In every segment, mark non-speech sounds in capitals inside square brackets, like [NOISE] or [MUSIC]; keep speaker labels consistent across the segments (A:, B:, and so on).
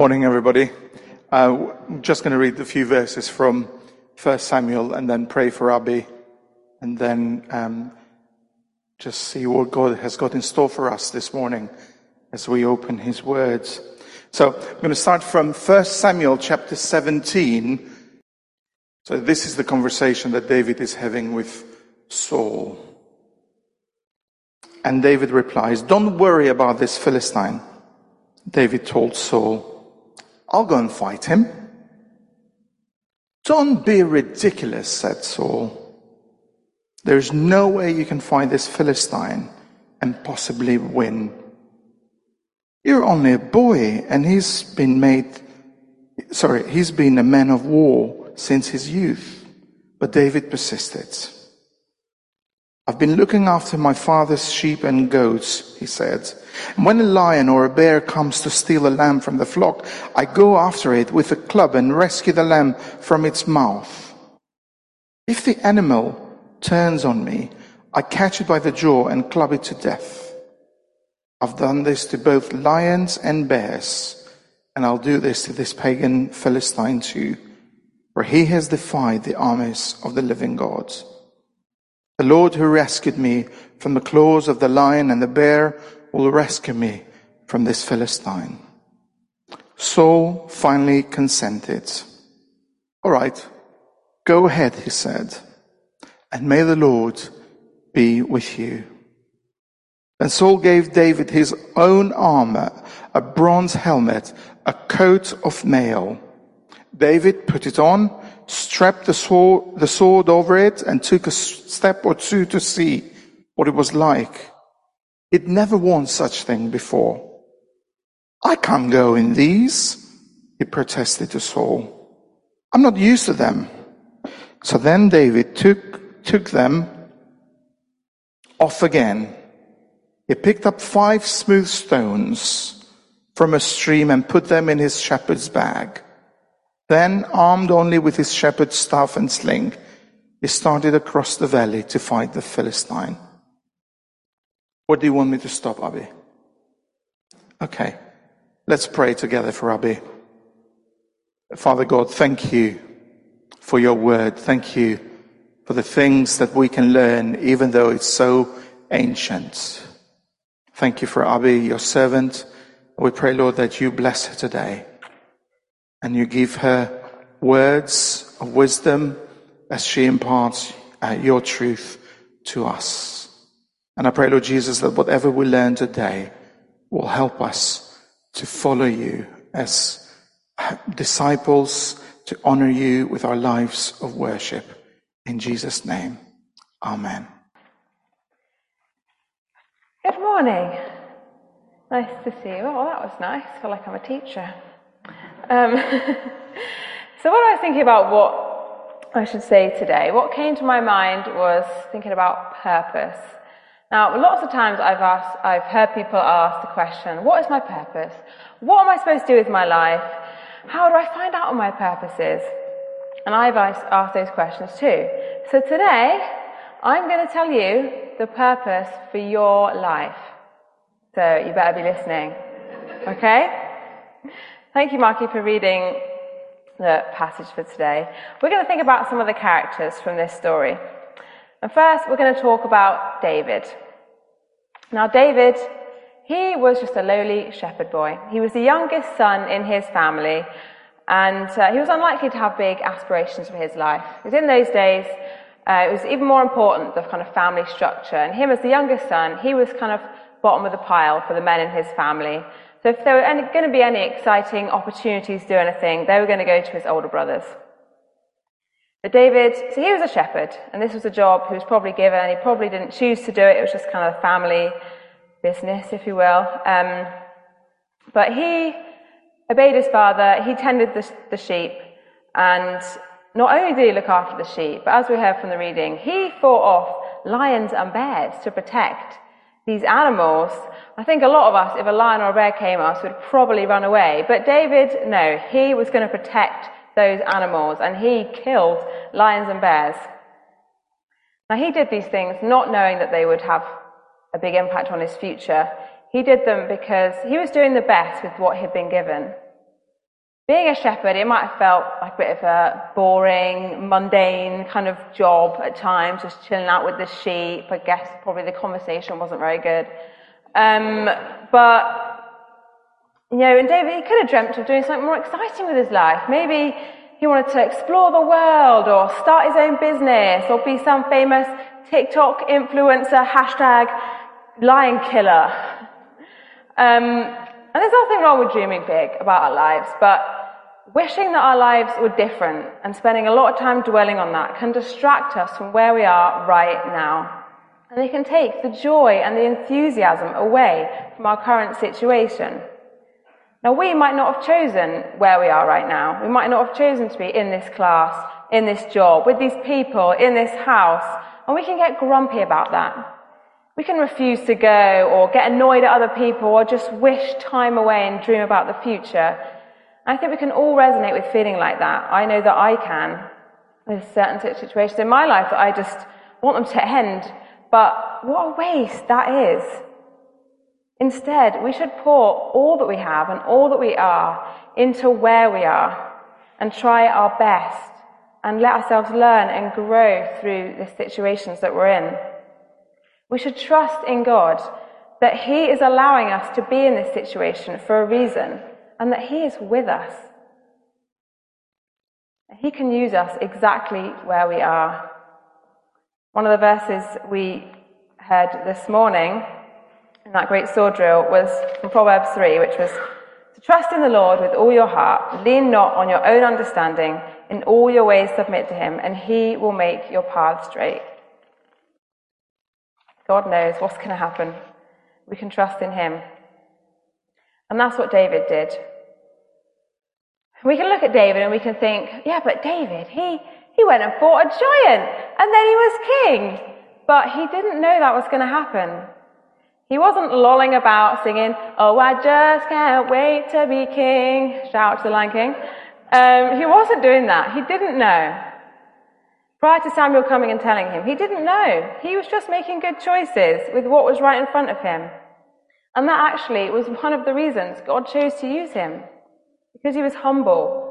A: Morning, everybody. Uh, I'm just going to read a few verses from 1 Samuel and then pray for Abby and then um, just see what God has got in store for us this morning as we open his words. So I'm going to start from 1 Samuel chapter 17. So this is the conversation that David is having with Saul. And David replies, Don't worry about this Philistine. David told Saul, I'll go and fight him. Don't be ridiculous, said Saul. There's no way you can fight this Philistine and possibly win. You're only a boy, and he's been made, sorry, he's been a man of war since his youth. But David persisted. I've been looking after my father's sheep and goats, he said. And when a lion or a bear comes to steal a lamb from the flock, I go after it with a club and rescue the lamb from its mouth. If the animal turns on me, I catch it by the jaw and club it to death. I've done this to both lions and bears, and I'll do this to this pagan Philistine too, for he has defied the armies of the living God. The Lord who rescued me from the claws of the lion and the bear will rescue me from this Philistine. Saul finally consented. All right, go ahead, he said, and may the Lord be with you. And Saul gave David his own armor, a bronze helmet, a coat of mail. David put it on, strapped the sword, the sword over it, and took a step or two to see what it was like. He'd never worn such thing before. I can't go in these, he protested to Saul. I'm not used to them. So then David took, took them off again. He picked up five smooth stones from a stream and put them in his shepherd's bag. Then, armed only with his shepherd's staff and sling, he started across the valley to fight the Philistine. What do you want me to stop, Abby? Okay. Let's pray together for Abby. Father God, thank you for your word. Thank you for the things that we can learn, even though it's so ancient. Thank you for Abby, your servant. We pray, Lord, that you bless her today and you give her words of wisdom as she imparts uh, your truth to us. And I pray, Lord Jesus, that whatever we learn today will help us to follow you as disciples, to honor you with our lives of worship. In Jesus' name, Amen.
B: Good morning. Nice to see you. Oh, that was nice. I feel like I'm a teacher. Um, [LAUGHS] so, what I was thinking about what I should say today, what came to my mind was thinking about purpose. Now, lots of times I've asked, I've heard people ask the question, what is my purpose? What am I supposed to do with my life? How do I find out what my purpose is? And I've asked those questions too. So today, I'm going to tell you the purpose for your life. So you better be listening. Okay? Thank you, Marky, for reading the passage for today. We're going to think about some of the characters from this story. And first, we're going to talk about David. Now, David, he was just a lowly shepherd boy. He was the youngest son in his family, and uh, he was unlikely to have big aspirations for his life. Because in those days, uh, it was even more important, the kind of family structure. And him, as the youngest son, he was kind of bottom of the pile for the men in his family. So if there were going to be any exciting opportunities to do anything, they were going to go to his older brothers. But David, so he was a shepherd, and this was a job he was probably given. He probably didn't choose to do it. It was just kind of a family business, if you will. Um, but he obeyed his father. He tended the, the sheep, and not only did he look after the sheep, but as we heard from the reading, he fought off lions and bears to protect these animals I think a lot of us, if a lion or a bear came at us, would probably run away. But David, no, he was going to protect those animals and he killed lions and bears. Now he did these things not knowing that they would have a big impact on his future. He did them because he was doing the best with what he'd been given. Being a shepherd, it might have felt like a bit of a boring, mundane kind of job at times, just chilling out with the sheep. I guess probably the conversation wasn't very good. Um, but, you know, and David, he could have dreamt of doing something more exciting with his life. Maybe he wanted to explore the world or start his own business or be some famous TikTok influencer, hashtag lion killer. Um, and there's nothing wrong with dreaming big about our lives, but wishing that our lives were different and spending a lot of time dwelling on that can distract us from where we are right now. And it can take the joy and the enthusiasm away from our current situation. Now, we might not have chosen where we are right now. We might not have chosen to be in this class, in this job, with these people, in this house, and we can get grumpy about that. We can refuse to go or get annoyed at other people or just wish time away and dream about the future. I think we can all resonate with feeling like that. I know that I can with certain situations in my life that I just want them to [LAUGHS] end. But what a waste that is. Instead, we should pour all that we have and all that we are into where we are and try our best and let ourselves learn and grow through the situations that we're in. We should trust in God that He is allowing us to be in this situation for a reason and that He is with us. He can use us exactly where we are. One of the verses we heard this morning in that great sword drill was from Proverbs 3, which was to trust in the Lord with all your heart, lean not on your own understanding, in all your ways submit to Him, and He will make your path straight. God knows what's going to happen. We can trust in Him. And that's what David did. We can look at David and we can think, yeah, but David, he, he went and fought a giant and then he was king. But he didn't know that was going to happen. He wasn't lolling about singing, oh, I just can't wait to be king. Shout out to the Lion King. Um, he wasn't doing that. He didn't know. Prior to Samuel coming and telling him, he didn't know. He was just making good choices with what was right in front of him. And that actually was one of the reasons God chose to use him, because he was humble.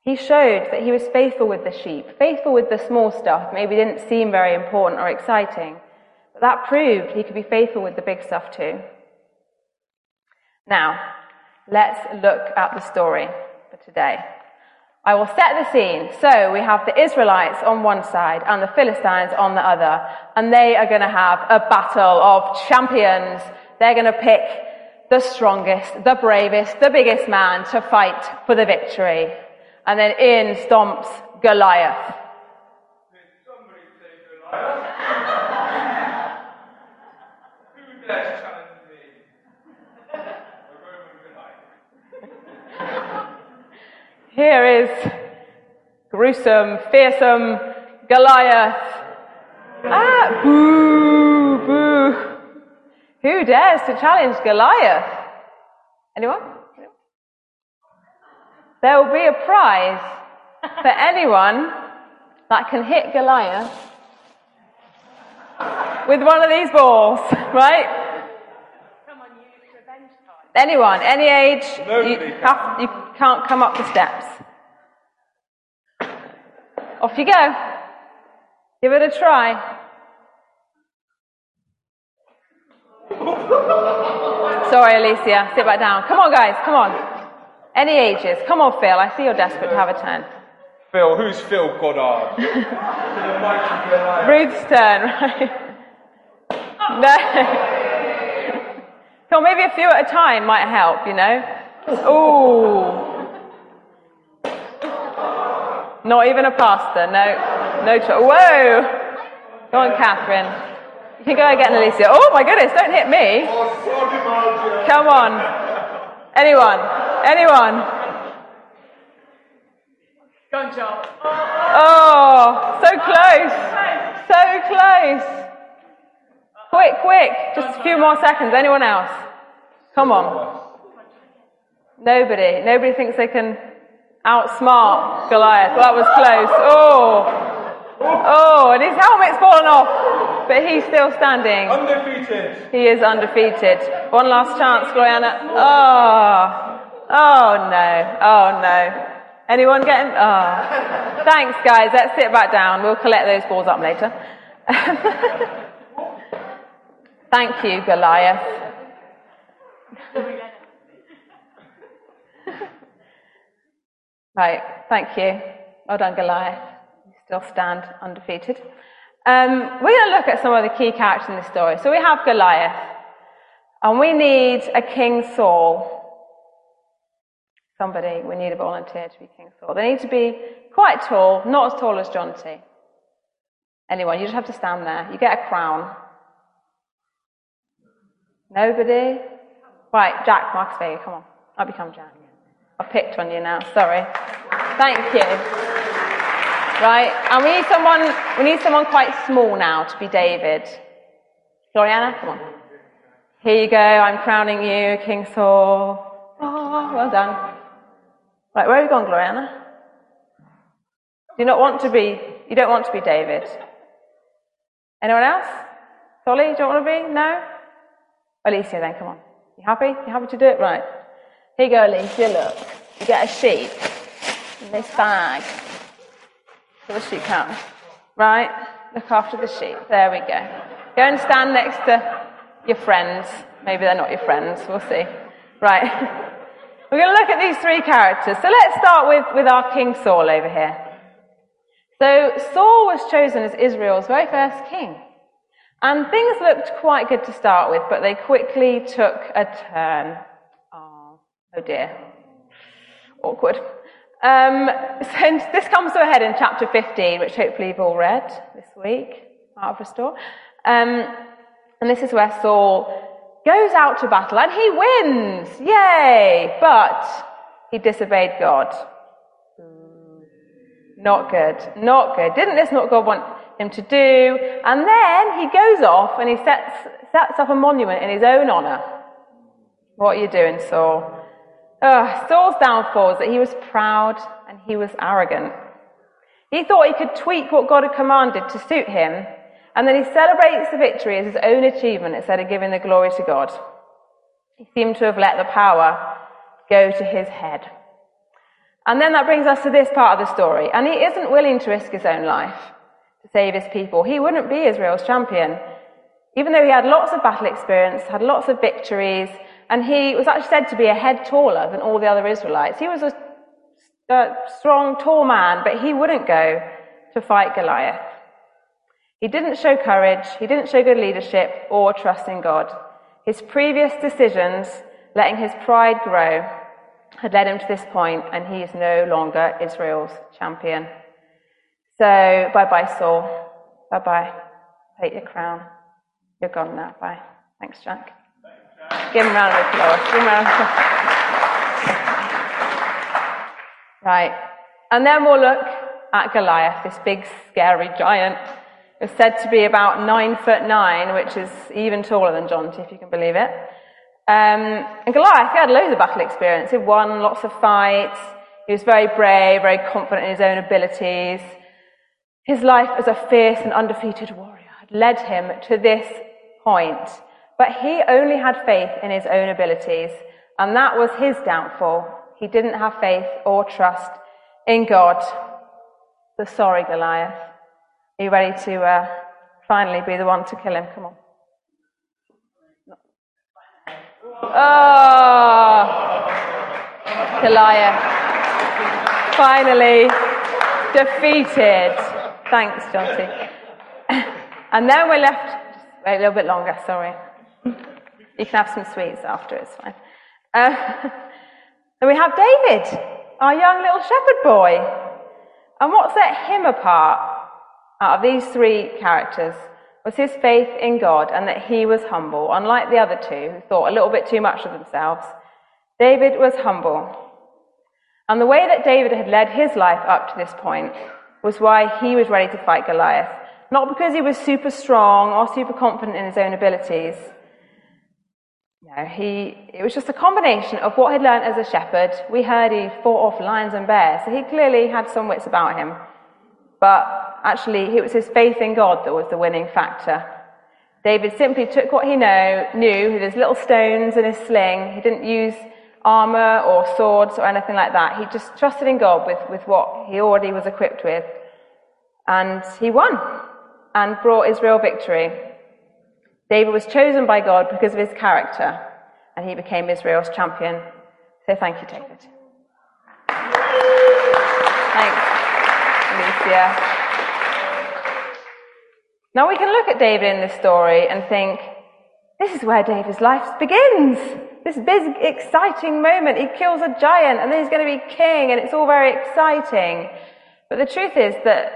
B: He showed that he was faithful with the sheep, faithful with the small stuff, maybe didn't seem very important or exciting, but that proved he could be faithful with the big stuff too. Now, let's look at the story for today. I will set the scene. So we have the Israelites on one side and the Philistines on the other. And they are going to have a battle of champions. They're going to pick the strongest, the bravest, the biggest man to fight for the victory. And then in stomps Goliath. [LAUGHS] [LAUGHS] [LAUGHS] Here is gruesome, fearsome Goliath. Ah, boo, boo. Who dares to challenge Goliath? Anyone? There will be a prize for anyone that can hit Goliath with one of these balls, right? Anyone, any age, you, have, you can't come up the steps. Off you go. Give it a try. [LAUGHS] Sorry, Alicia. Sit back down. Come on, guys. Come on. Any ages. Come on, Phil. I see you're desperate to have a turn.
C: Phil, who's Phil Goddard? [LAUGHS]
B: Ruth's turn, right? no. So maybe a few at a time might help, you know? Ooh. Not even a pastor, no. No cho- Whoa! Go on, Catherine. You can go again, Alicia. Oh my goodness, don't hit me. Come on. Anyone? Anyone?
D: Go on, Joel.
B: Oh, so close. So close. Quick, quick. Just a few more seconds. Anyone else? Come on. Nobody. Nobody thinks they can outsmart Goliath. Well, that was close. Oh. Oh, and his helmet's fallen off, but he's still standing.
C: Undefeated.
B: He is undefeated. One last chance, Gloriana. Oh. Oh no, oh no. Anyone getting? Oh. Thanks, guys. Let's sit back down. We'll collect those balls up later. [LAUGHS] Thank you, Goliath. [LAUGHS] right, thank you. Well done, Goliath. Still stand undefeated. Um, we're going to look at some of the key characters in this story. So we have Goliath, and we need a King Saul. Somebody, we need a volunteer to be King Saul. They need to be quite tall, not as tall as John T. Anyone, you just have to stand there. You get a crown. Nobody? Right, Jack Marcus Vega, come on. I'll become Jack. I've picked on you now, sorry. Thank you. Right, and we need someone we need someone quite small now to be David. Gloriana, come on. Here you go, I'm crowning you, King Saul. Oh, well done. Right, where are you going, Gloriana? Do you not want to be you don't want to be David? Anyone else? Solly, do you want to be? No? Alicia then, come on. You happy? You happy to do it? Right. Here you go, Alicia, look. You get a sheep in this bag. For the sheep count. Right? Look after the sheep. There we go. Go and stand next to your friends. Maybe they're not your friends. We'll see. Right. [LAUGHS] We're going to look at these three characters. So let's start with, with our King Saul over here. So Saul was chosen as Israel's very first king. And things looked quite good to start with, but they quickly took a turn. Oh, oh dear. Awkward. Um, [LAUGHS] so this comes to a head in chapter 15, which hopefully you've all read this week, out of Restore. Um, and this is where Saul goes out to battle and he wins! Yay! But he disobeyed God. Not good. Not good. Didn't this not God want him to do. And then he goes off and he sets, sets up a monument in his own honor. What are you doing, Saul? Oh, Saul's downfall is that he was proud and he was arrogant. He thought he could tweak what God had commanded to suit him, and then he celebrates the victory as his own achievement instead of giving the glory to God. He seemed to have let the power go to his head. And then that brings us to this part of the story, and he isn't willing to risk his own life to save his people. He wouldn't be Israel's champion. Even though he had lots of battle experience, had lots of victories, and he was actually said to be a head taller than all the other Israelites. He was a, a strong, tall man, but he wouldn't go to fight Goliath. He didn't show courage, he didn't show good leadership or trust in God. His previous decisions, letting his pride grow, had led him to this point, and he is no longer Israel's champion. So, bye bye, Saul. Bye bye. Take your crown. You're gone now. Bye. Thanks, Jack. Give him a round of applause. Give him round of applause. Right. And then we'll look at Goliath, this big, scary giant. It's said to be about nine foot nine, which is even taller than Jonty, if you can believe it. Um, and Goliath, he had loads of battle experience. He won lots of fights. He was very brave, very confident in his own abilities. His life as a fierce and undefeated warrior had led him to this point, but he only had faith in his own abilities, and that was his downfall. He didn't have faith or trust in God. The sorry, Goliath. Are you ready to uh, finally be the one to kill him? Come on. Oh, Goliath. Finally defeated. Thanks, Jonty. [LAUGHS] and then we're left, wait a little bit longer, sorry. You can have some sweets after, it's fine. Uh, [LAUGHS] then we have David, our young little shepherd boy. And what set him apart out of these three characters was his faith in God and that he was humble. Unlike the other two, who thought a little bit too much of themselves, David was humble. And the way that David had led his life up to this point was why he was ready to fight Goliath. Not because he was super strong or super confident in his own abilities. No, he, it was just a combination of what he'd learned as a shepherd. We heard he fought off lions and bears, so he clearly had some wits about him. But actually, it was his faith in God that was the winning factor. David simply took what he know, knew with his little stones and his sling. He didn't use armor or swords or anything like that. He just trusted in God with, with what he already was equipped with. And he won and brought Israel victory. David was chosen by God because of his character, and he became Israel's champion. So thank you, David. Thanks, Alicia. Now we can look at David in this story and think, this is where David's life begins. This big, exciting moment. He kills a giant and then he's going to be king and it's all very exciting. But the truth is that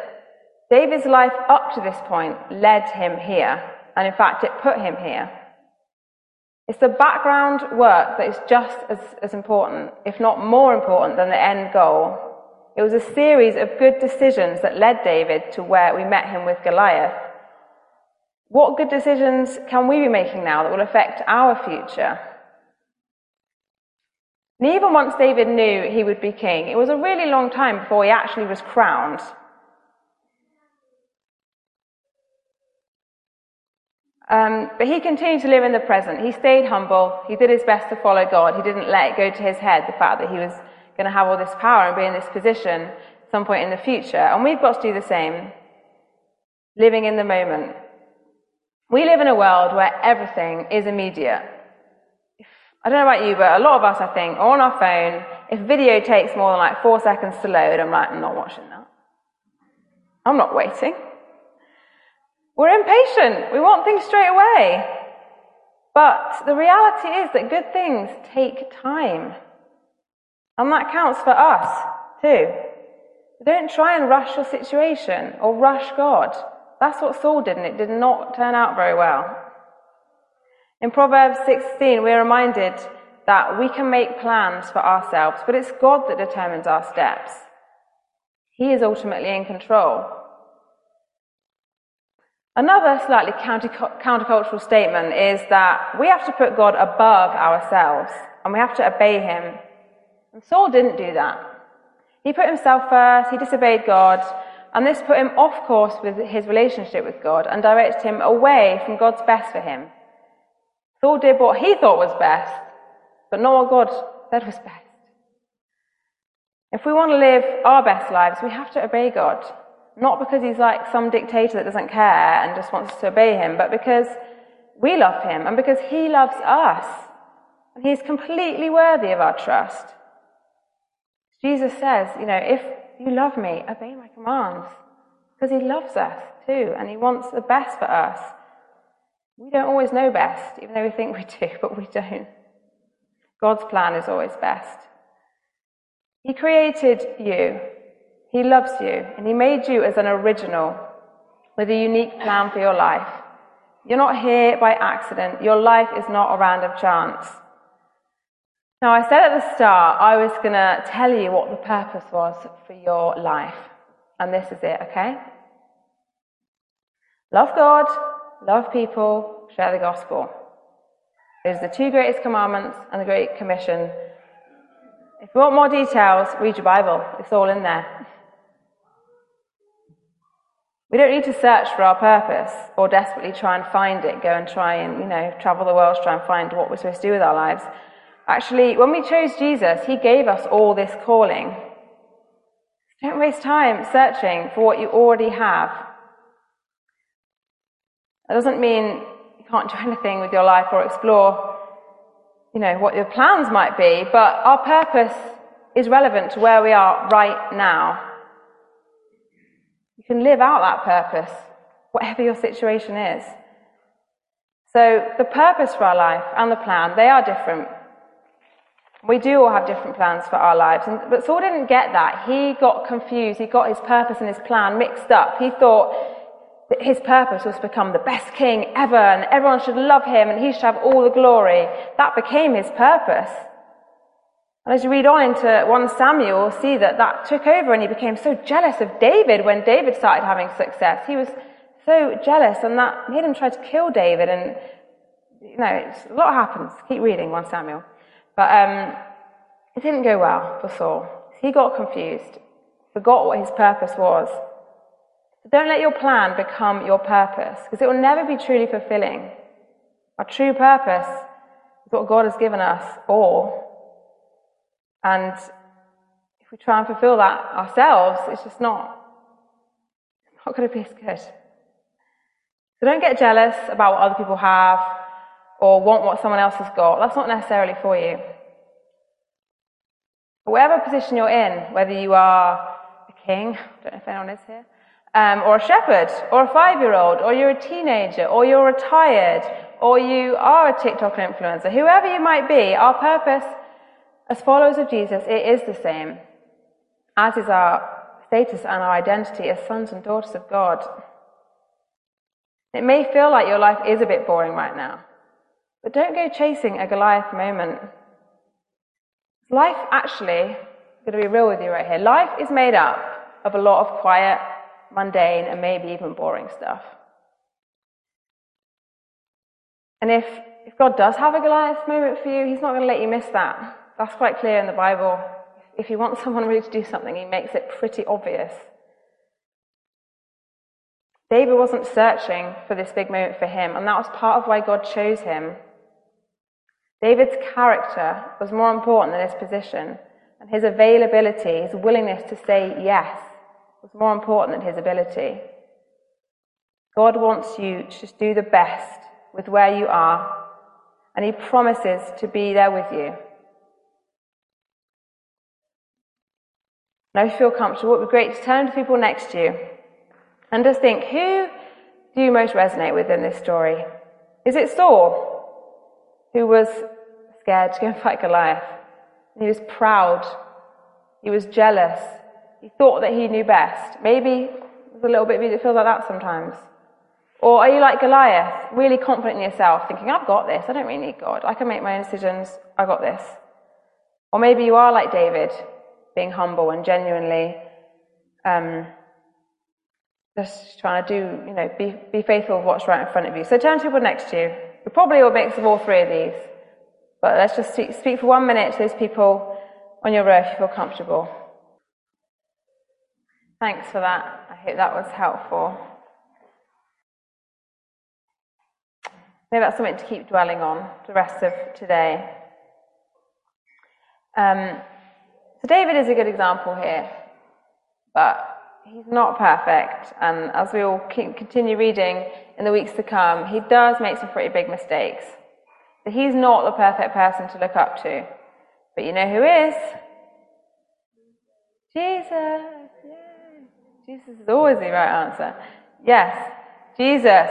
B: David's life up to this point led him here. And in fact, it put him here. It's the background work that is just as, as important, if not more important, than the end goal. It was a series of good decisions that led David to where we met him with Goliath. What good decisions can we be making now that will affect our future? And even once David knew he would be king, it was a really long time before he actually was crowned. Um, but he continued to live in the present. He stayed humble. He did his best to follow God. He didn't let it go to his head the fact that he was going to have all this power and be in this position at some point in the future. And we've got to do the same. Living in the moment. We live in a world where everything is immediate. I don't know about you, but a lot of us, I think, are on our phone. If video takes more than like four seconds to load, I'm like, I'm not watching that. I'm not waiting. We're impatient. We want things straight away. But the reality is that good things take time. And that counts for us too. Don't try and rush your situation or rush God. That's what Saul did, and it did not turn out very well. In Proverbs 16, we're reminded that we can make plans for ourselves, but it's God that determines our steps. He is ultimately in control. Another slightly countercultural statement is that we have to put God above ourselves and we have to obey him. And Saul didn't do that. He put himself first, he disobeyed God, and this put him off course with his relationship with God and directed him away from God's best for him. Saul did what he thought was best, but not what God said was best. If we want to live our best lives, we have to obey God. Not because he's like some dictator that doesn't care and just wants us to obey him, but because we love him and because he loves us. And he's completely worthy of our trust. Jesus says, you know, if you love me, obey my commands. Because he loves us too, and he wants the best for us. We don't always know best, even though we think we do, [LAUGHS] but we don't. God's plan is always best. He created you. He loves you, and he made you as an original with a unique plan for your life. You're not here by accident. Your life is not a random chance. Now, I said at the start I was going to tell you what the purpose was for your life. And this is it, okay? Love God, love people, share the gospel. Those are the two greatest commandments and the Great Commission. If you want more details, read your Bible. It's all in there. We don't need to search for our purpose or desperately try and find it, go and try and, you know, travel the world try and find what we're supposed to do with our lives. Actually, when we chose Jesus, he gave us all this calling. Don't waste time searching for what you already have. That doesn't mean you can't do [LAUGHS] anything with your life or explore, you know, what your plans might be, but our purpose is relevant to where we are right now. You can live out that purpose, whatever your situation is. So the purpose for our life and the plan, they are different. We do all have different plans for our lives. And, but Saul didn't get that. He got confused. He got his purpose and his plan mixed up. He thought that his purpose was to become the best king ever and everyone should love him and he should have all the glory. That became his purpose. And as you read on into 1 Samuel, see that that took over and he became so jealous of David when David started having success. He was so jealous and that made him try to kill David and, you know, a lot happens. Keep reading 1 Samuel. But um, it didn't go well for Saul. He got confused, forgot what his purpose was. Don't let your plan become your purpose, because it will never be truly fulfilling. Our true purpose is what God has given us all. And if we try and fulfill that ourselves, it's just not, not going to be as good. So don't get jealous about what other people have or want what someone else has got. That's not necessarily for you. But whatever position you're in, whether you are a king, [LAUGHS] I don't know if anyone is here, um, or a shepherd, or a five year old, or you're a teenager, or you're retired, or you are a TikTok influencer, whoever you might be, our purpose as followers of Jesus, it is the same, as is our status and our identity as sons and daughters of God. It may feel like your life is a bit boring right now, but don't go chasing a Goliath moment. Life actually, I'm going to be real with you right here, life is made up of a lot of quiet, mundane, and maybe even boring stuff. And if, if God does have a Goliath moment for you, He's not going to let you miss that. That's quite clear in the Bible. If He wants someone really to do something, He makes it pretty obvious. David wasn't searching for this big moment for him, and that was part of why God chose him. David's character was more important than his position, and his availability, his willingness to say yes, was more important than his ability. God wants you to just do the best with where you are, and he promises to be there with you. Now, if you feel comfortable, it would be great to turn to people next to you and just think who do you most resonate with in this story? Is it Saul, who was scared to go and fight Goliath? He was proud. He was jealous. He thought that he knew best. Maybe there's a little bit that feels like that sometimes. Or are you like Goliath, really confident in yourself, thinking, I've got this, I don't really need God, I can make my own decisions, I got this. Or maybe you are like David, being humble and genuinely um, just trying to do, you know, be, be faithful of what's right in front of you. So turn to people next to you. You're probably a mix of all three of these. But let's just speak, speak for one minute to those people on your row if you feel comfortable. Thanks for that. I hope that was helpful. Maybe that's something to keep dwelling on the rest of today. Um, so David is a good example here, but he's not perfect. And as we all continue reading in the weeks to come, he does make some pretty big mistakes. He's not the perfect person to look up to. But you know who is? Jesus. Jesus is always the right answer. Yes, Jesus.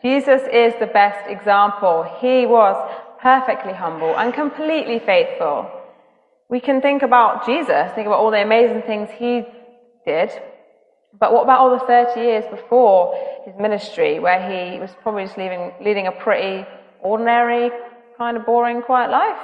B: Jesus is the best example. He was perfectly humble and completely faithful. We can think about Jesus, think about all the amazing things he did, but what about all the 30 years before his ministry, where he was probably just leaving, leading a pretty ordinary, kind of boring, quiet life?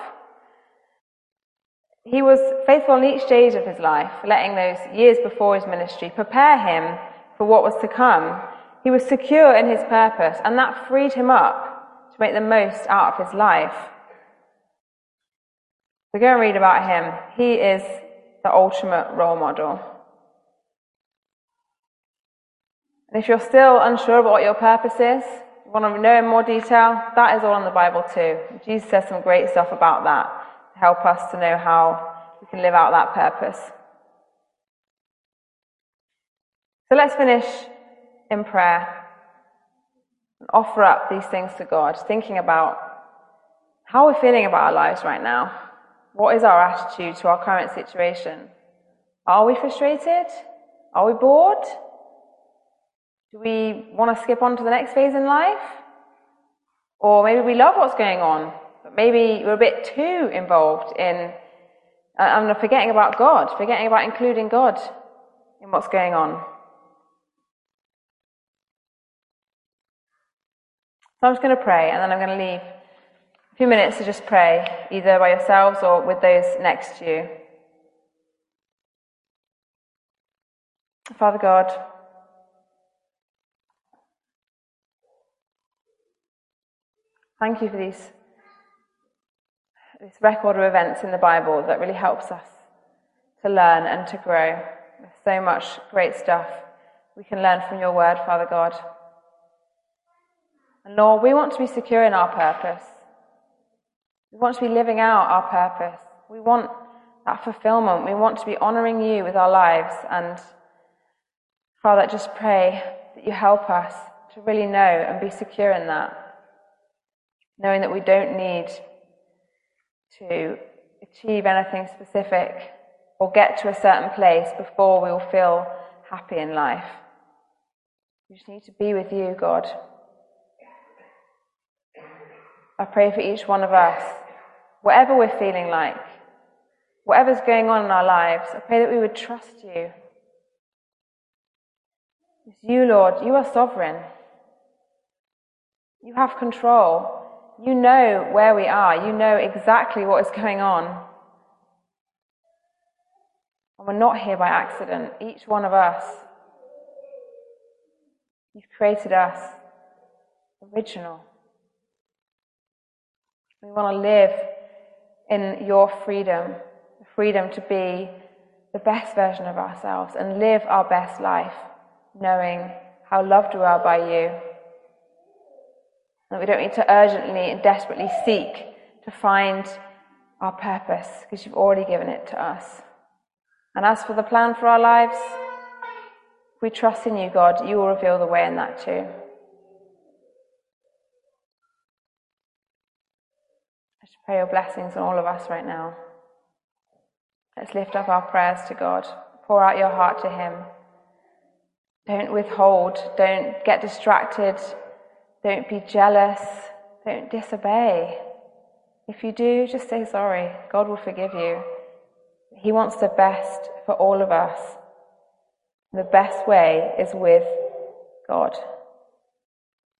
B: He was faithful in each stage of his life, letting those years before his ministry prepare him for what was to come. He was secure in his purpose, and that freed him up to make the most out of his life. So go and read about him. He is the ultimate role model. And if you're still unsure about what your purpose is, you want to know in more detail, that is all in the Bible too. Jesus says some great stuff about that to help us to know how we can live out that purpose. So let's finish in prayer and offer up these things to God, thinking about how we're feeling about our lives right now. What is our attitude to our current situation? Are we frustrated? Are we bored? Do we want to skip on to the next phase in life? Or maybe we love what's going on, but maybe we're a bit too involved in uh, and forgetting about God, forgetting about including God in what's going on. So I'm just going to pray and then I'm going to leave few minutes to just pray, either by yourselves or with those next to you. Father God, Thank you for these, this record of events in the Bible that really helps us to learn and to grow. There's so much great stuff we can learn from your word, Father God. And Lord, we want to be secure in our purpose. We want to be living out our purpose. We want that fulfillment. We want to be honoring you with our lives. And Father, I just pray that you help us to really know and be secure in that, knowing that we don't need to achieve anything specific or get to a certain place before we will feel happy in life. We just need to be with you, God. I pray for each one of us, whatever we're feeling like, whatever's going on in our lives, I pray that we would trust you. It's you, Lord. You are sovereign. You have control. You know where we are. You know exactly what is going on. And we're not here by accident, each one of us. You've created us original. We want to live in your freedom, the freedom to be the best version of ourselves and live our best life, knowing how loved we are by you. That we don't need to urgently and desperately seek to find our purpose because you've already given it to us. And as for the plan for our lives, we trust in you, God, you will reveal the way in that too. I just pray your blessings on all of us right now. Let's lift up our prayers to God. Pour out your heart to Him. Don't withhold. Don't get distracted. Don't be jealous. Don't disobey. If you do, just say sorry. God will forgive you. He wants the best for all of us. The best way is with God.